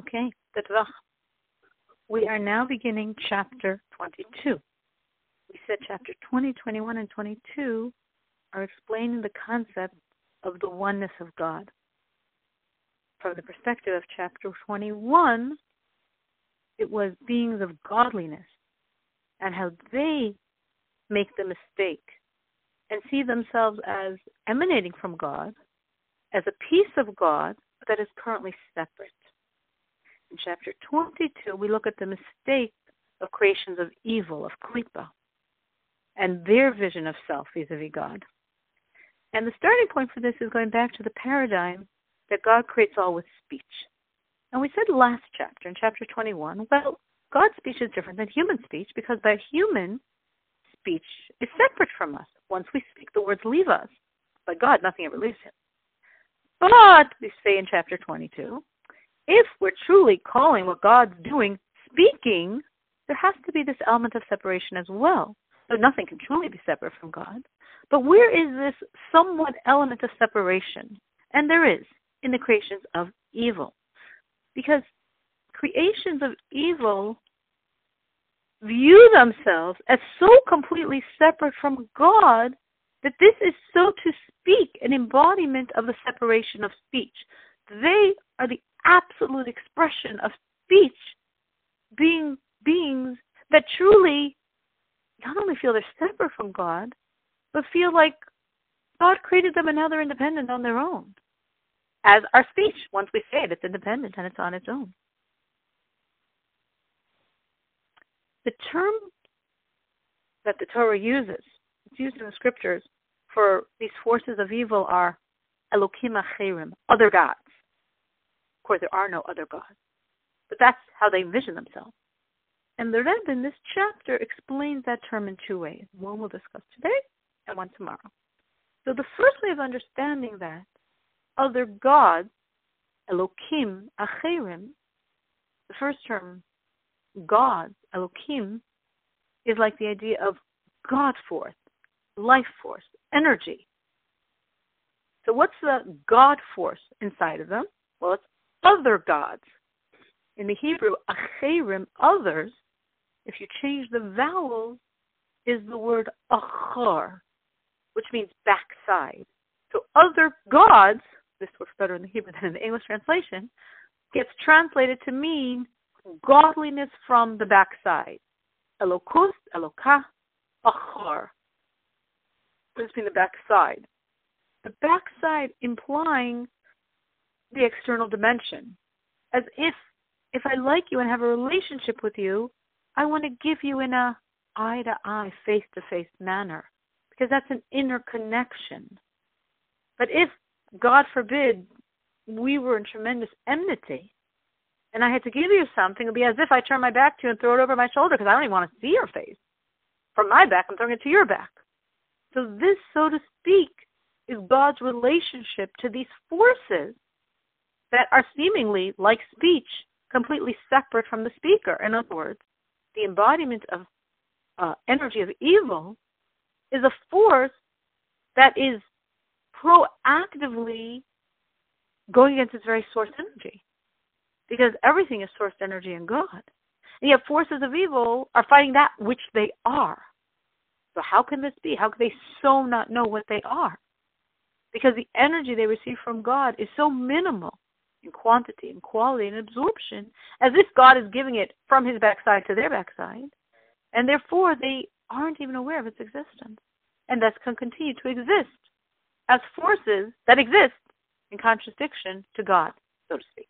Okay. We are now beginning chapter 22. We said chapter 20, 21, and 22 are explaining the concept of the oneness of God. From the perspective of chapter 21, it was beings of godliness and how they make the mistake and see themselves as emanating from God, as a piece of God that is currently separate. In chapter 22, we look at the mistake of creations of evil, of Klippa, and their vision of self vis a vis God. And the starting point for this is going back to the paradigm that God creates all with speech. And we said last chapter, in chapter 21, well, God's speech is different than human speech because by human speech is separate from us. Once we speak, the words leave us. By God, nothing ever leaves him. But, we say in chapter 22, if we're truly calling what God's doing speaking, there has to be this element of separation as well. So nothing can truly be separate from God. But where is this somewhat element of separation? And there is in the creations of evil. Because creations of evil view themselves as so completely separate from God that this is, so to speak, an embodiment of the separation of speech. They are the absolute expression of speech, being beings that truly not only feel they're separate from God, but feel like God created them and now they're independent on their own. As our speech, once we say it, it's independent and it's on its own. The term that the Torah uses, it's used in the scriptures for these forces of evil are Elokim Acherim, other gods. Of course, there are no other gods, but that's how they envision themselves. And the Rebbe in this chapter explains that term in two ways. One we'll discuss today and one tomorrow. So the first way of understanding that, other gods, Elokim, Acherim, the first term, God, Elokim, is like the idea of God force, life force, energy. So what's the God force inside of them? Well, it's other gods. In the Hebrew, acherim, others, if you change the vowels, is the word achar, which means backside. So other gods, this works better in the Hebrew than in the English translation, gets translated to mean godliness from the backside. Elokus, elokah, achar. This means the backside. The backside implying the external dimension. As if if I like you and have a relationship with you, I want to give you in a eye to eye, face to face manner. Because that's an inner connection. But if, God forbid, we were in tremendous enmity, and I had to give you something, it would be as if I turn my back to you and throw it over my shoulder because I don't even want to see your face. From my back, I'm throwing it to your back. So this, so to speak, is God's relationship to these forces that are seemingly, like speech, completely separate from the speaker. In other words, the embodiment of uh, energy of evil is a force that is proactively going against its very source energy. Because everything is source energy in God. And yet forces of evil are fighting that which they are. So how can this be? How can they so not know what they are? Because the energy they receive from God is so minimal in quantity and quality and absorption, as if God is giving it from his backside to their backside, and therefore they aren't even aware of its existence, and thus can continue to exist as forces that exist in contradiction to God, so to speak.